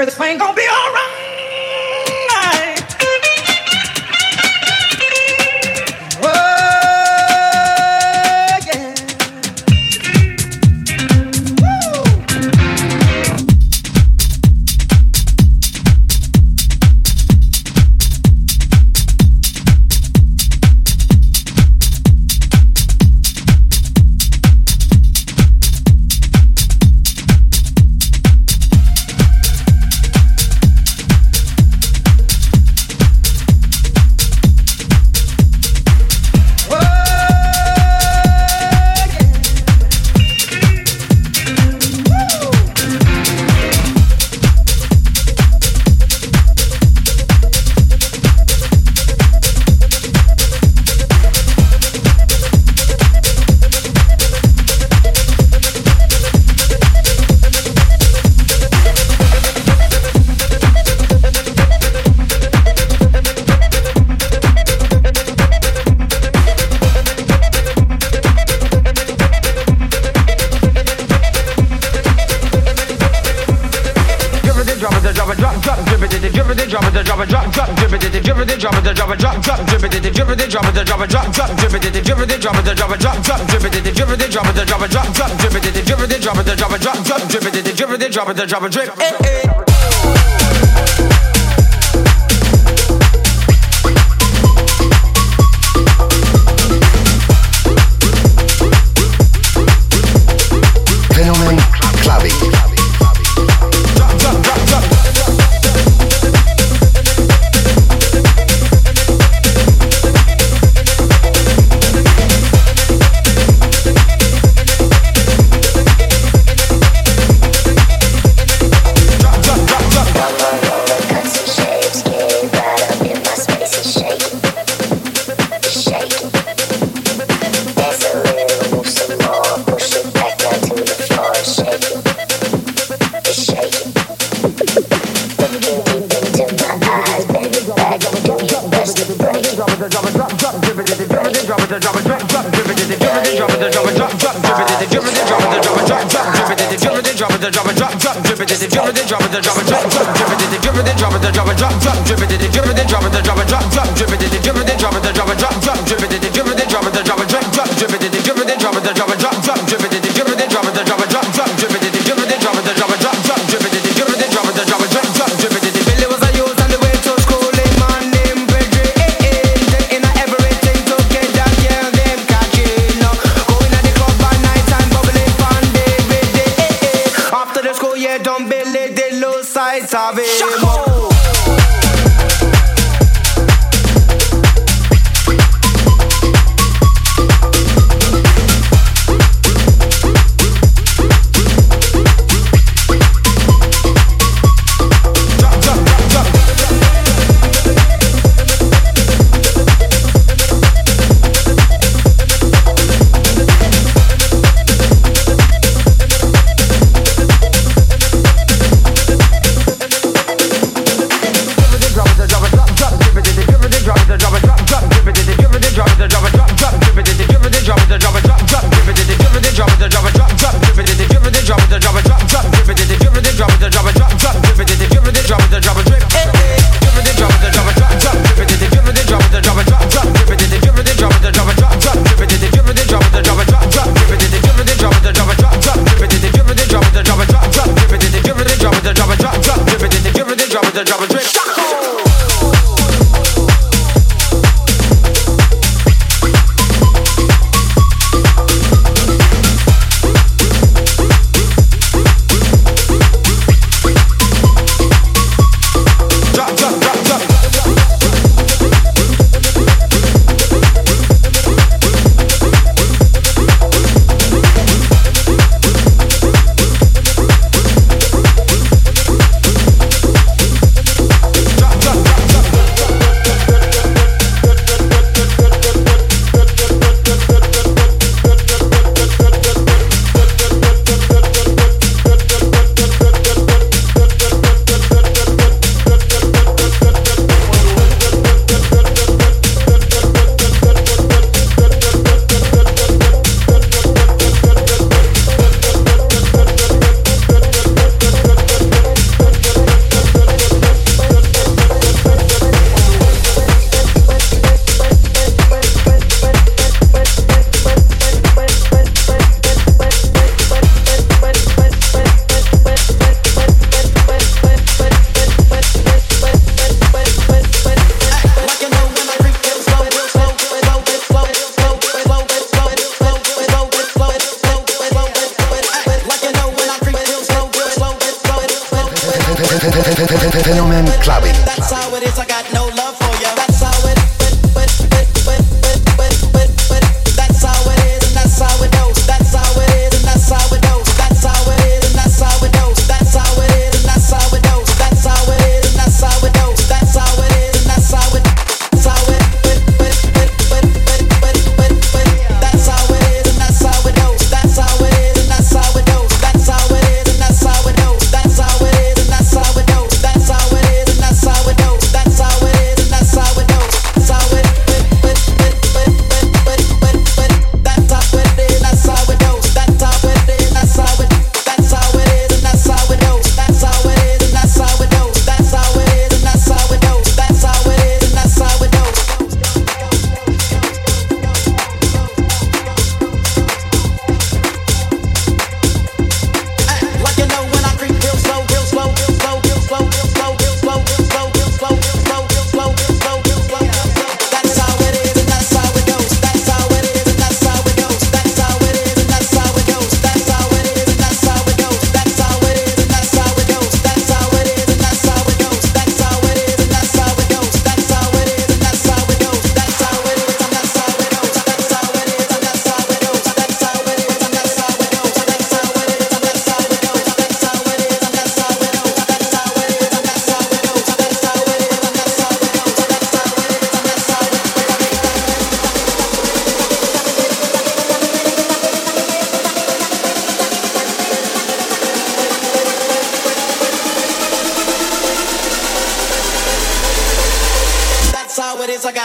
Everything gonna be alright. Drop it, drip. Eh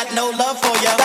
got no love for you.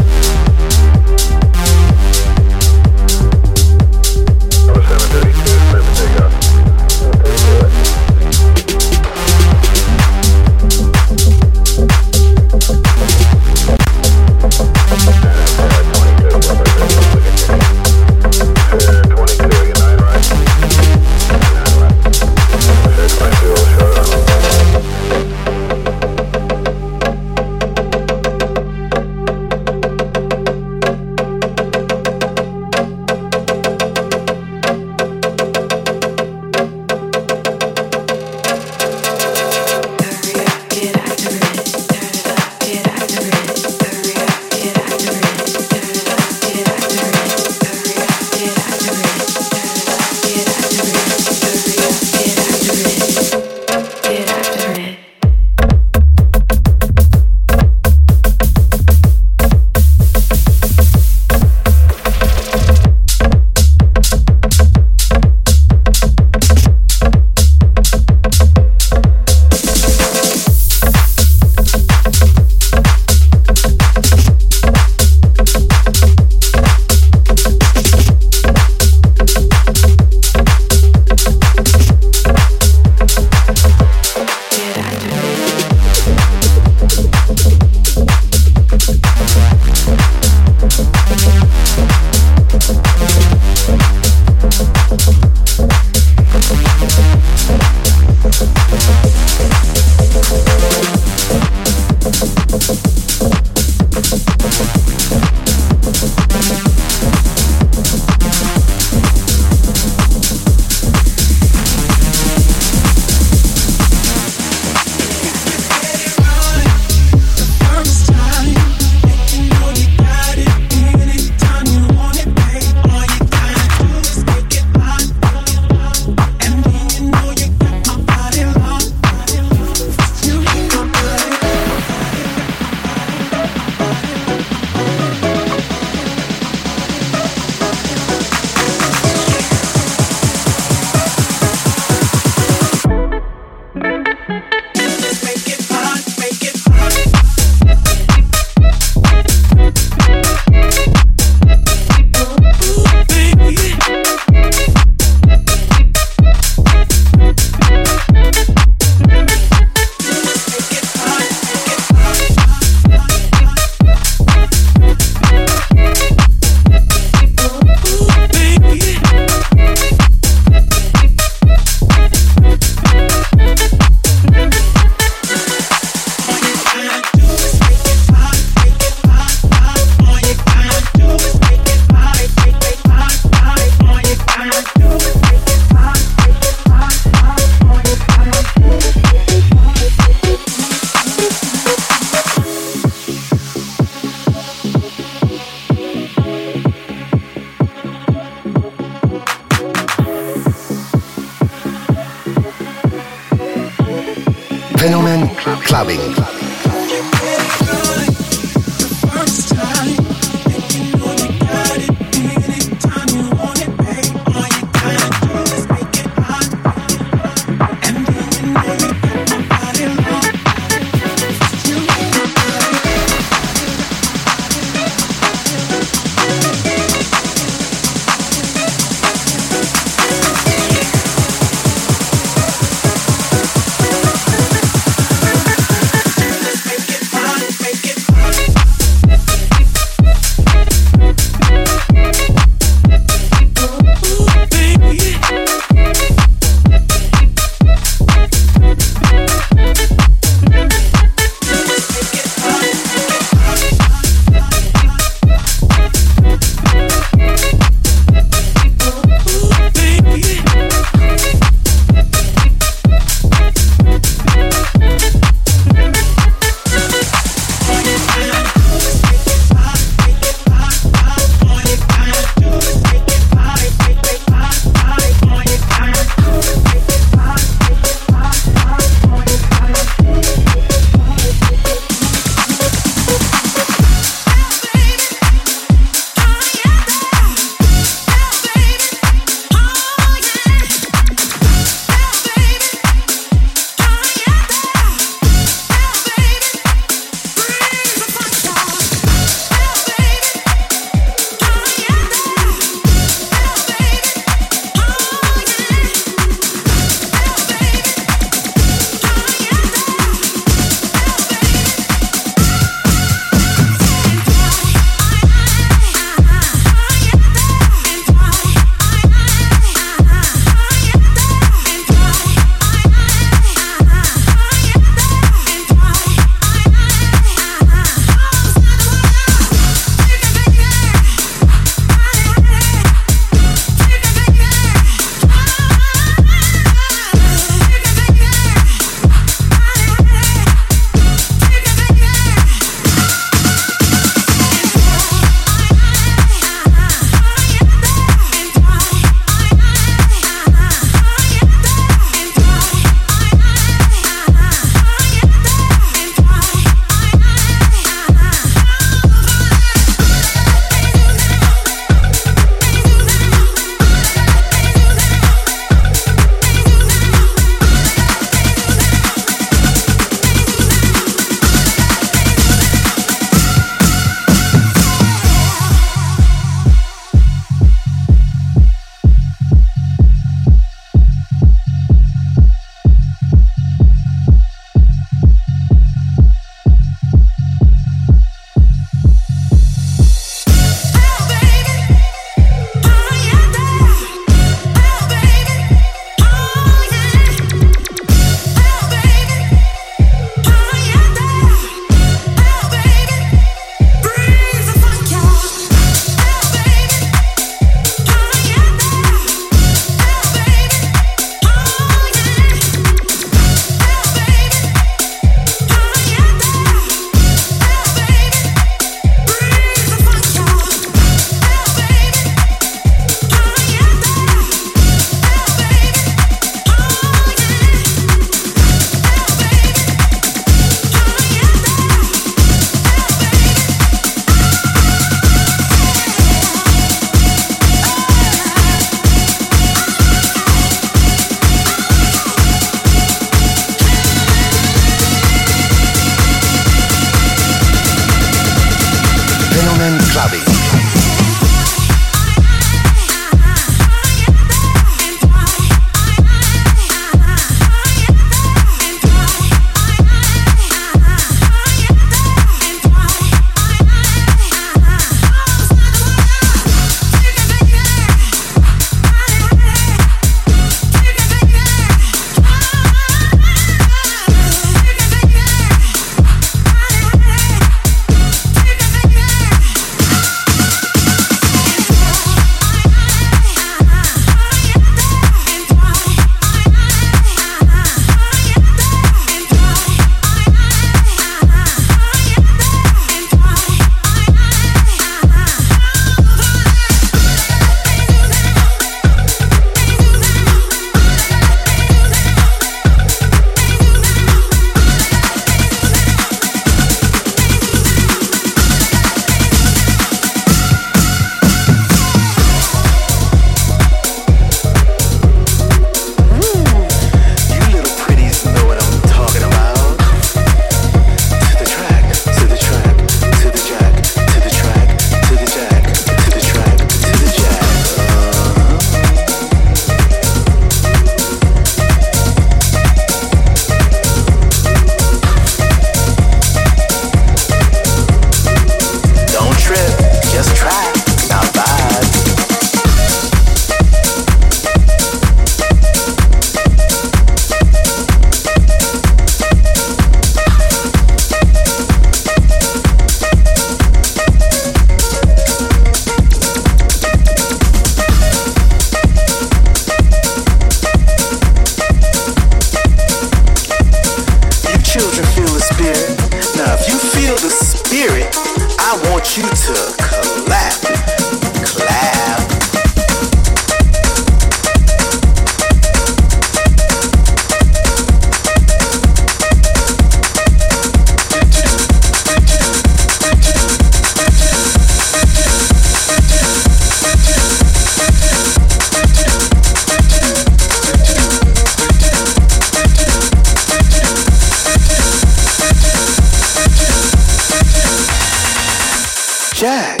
Jack.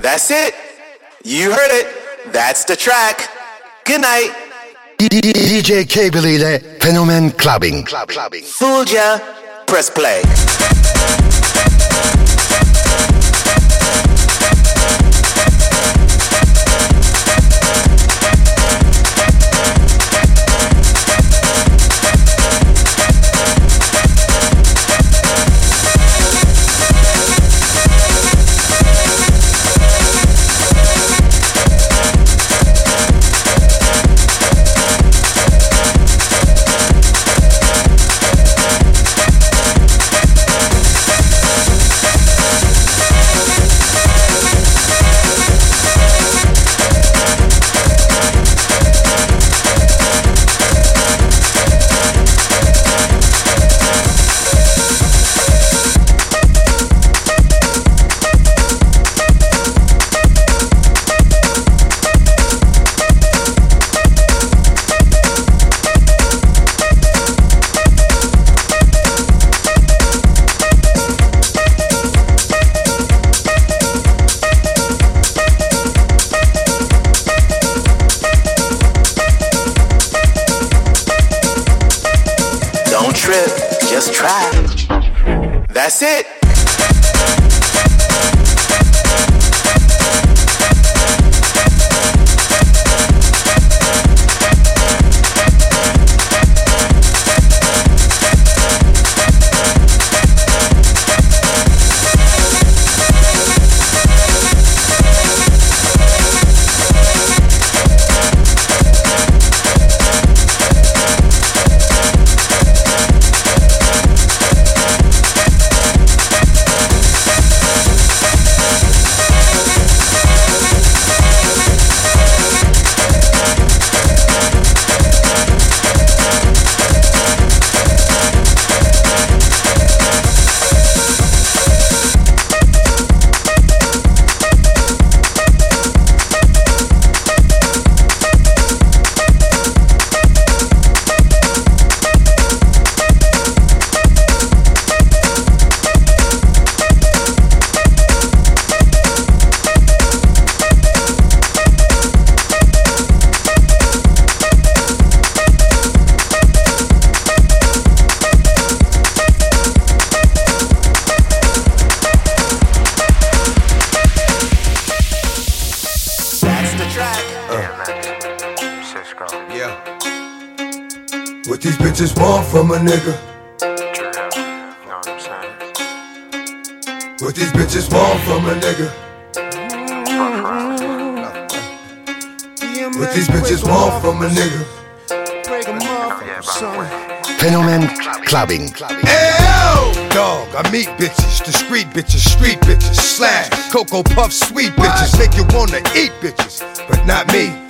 That's it. You heard it. That's the track. Good night. DJ Cable ile Fenomen Clubbin'. Fooled ya. Press play. That's it. Meet bitches, discreet bitches, street bitches, slash, cocoa puff, sweet bitches, make you wanna eat bitches, but not me.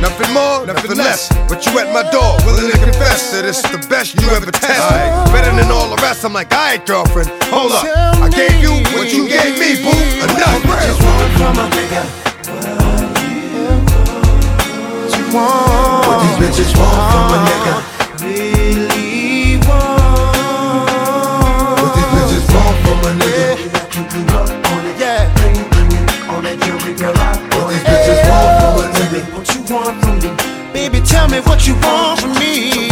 Nothing more, nothing less. But you at my door, willing to confess that it's the best you ever tested. Better than all the rest. I'm like, alright, girlfriend, hold up. I gave you what you gave me, boo. Enough. from a nigga. What these bitches want from a nigga. Me what you want from me.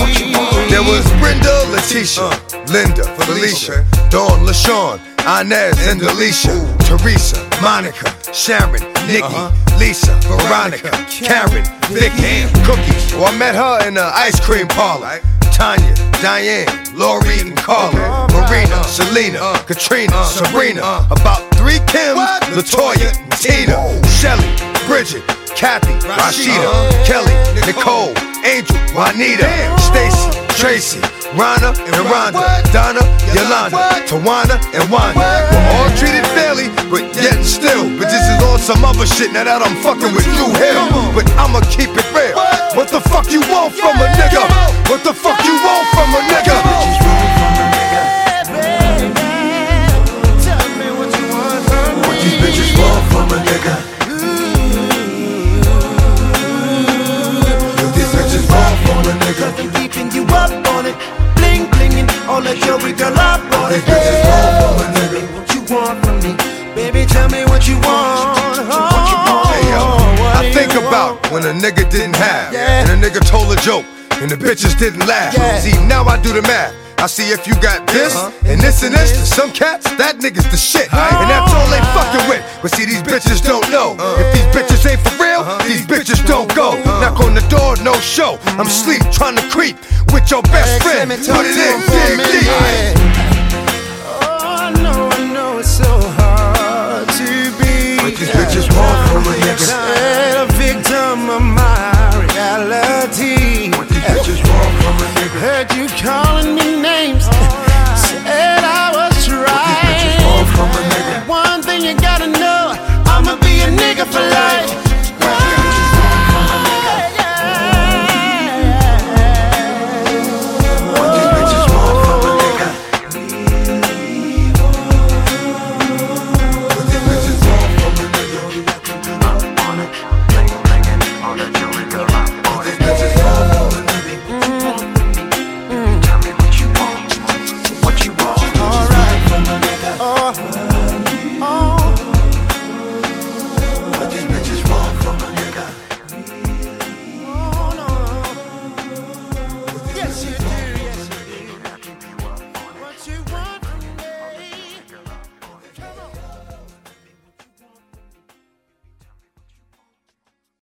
There was Brenda, Letitia, uh. Linda, Felicia, Dawn, LaShawn, Inez, and Alicia, Teresa, Monica, Sharon, uh-huh. Nikki, Lisa, Veronica, Karen, Vicky, Cookie. Well, I met her in the ice cream parlor. Tanya, Diane, Lori, and Carla, Marina, uh-huh. Selena, uh-huh. Katrina, Sabrina, about three Kims, Latoya, and Tina, Shelly, Bridget, Kathy, Rashida, Kelly, Nicole, Angel, Juanita, Stacy, Tracy, Rana, and Rhonda, Donna, Yolanda, Tawana, and Wanda. We're all treated fairly, but yet and still, bitches is on some other shit now that I'm fucking with Drew Hill. But I'ma keep it real. What the fuck you want from a nigga? What the fuck you want from a nigga? Joke, and the bitches didn't laugh. Yeah. See, now I do the math. I see if you got this, and this and this. To some cats, that nigga's the shit. And that's all they fucking with. But see, these bitches don't know. If these bitches ain't for real, these bitches don't go. Knock on the door, no show. I'm sleep, trying to creep with your best friend. Put it in, dig deep.